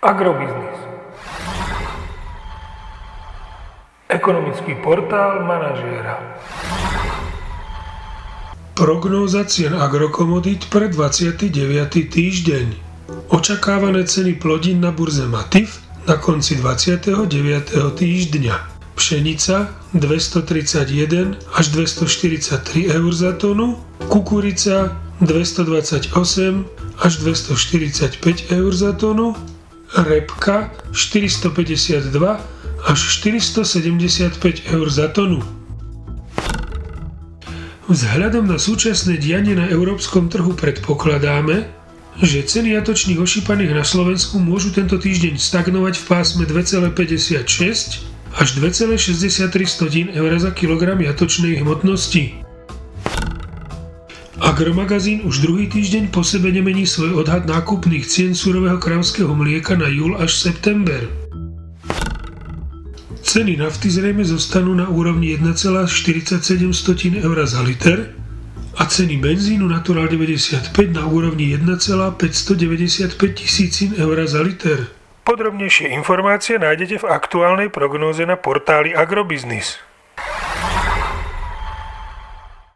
Agrobiznis. Ekonomický portál manažéra. Prognóza cien agrokomodít pre 29. týždeň. Očakávané ceny plodín na burze Matif na konci 29. týždňa. Pšenica 231 až 243 eur za tonu, kukurica 228 až 245 eur za tonu, repka 452 až 475 eur za tonu. Vzhľadom na súčasné dianie na európskom trhu predpokladáme, že ceny jatočných ošípaných na Slovensku môžu tento týždeň stagnovať v pásme 2,56 až 2,63 eur za kilogram jatočnej hmotnosti. Agromagazín už druhý týždeň po sebe nemení svoj odhad nákupných cien surového krávského mlieka na júl až september. Ceny nafty zrejme zostanú na úrovni 1,47 eur za liter a ceny benzínu Natural 95 na úrovni 1,595 tisícin eur za liter. Podrobnejšie informácie nájdete v aktuálnej prognóze na portáli Agrobiznis.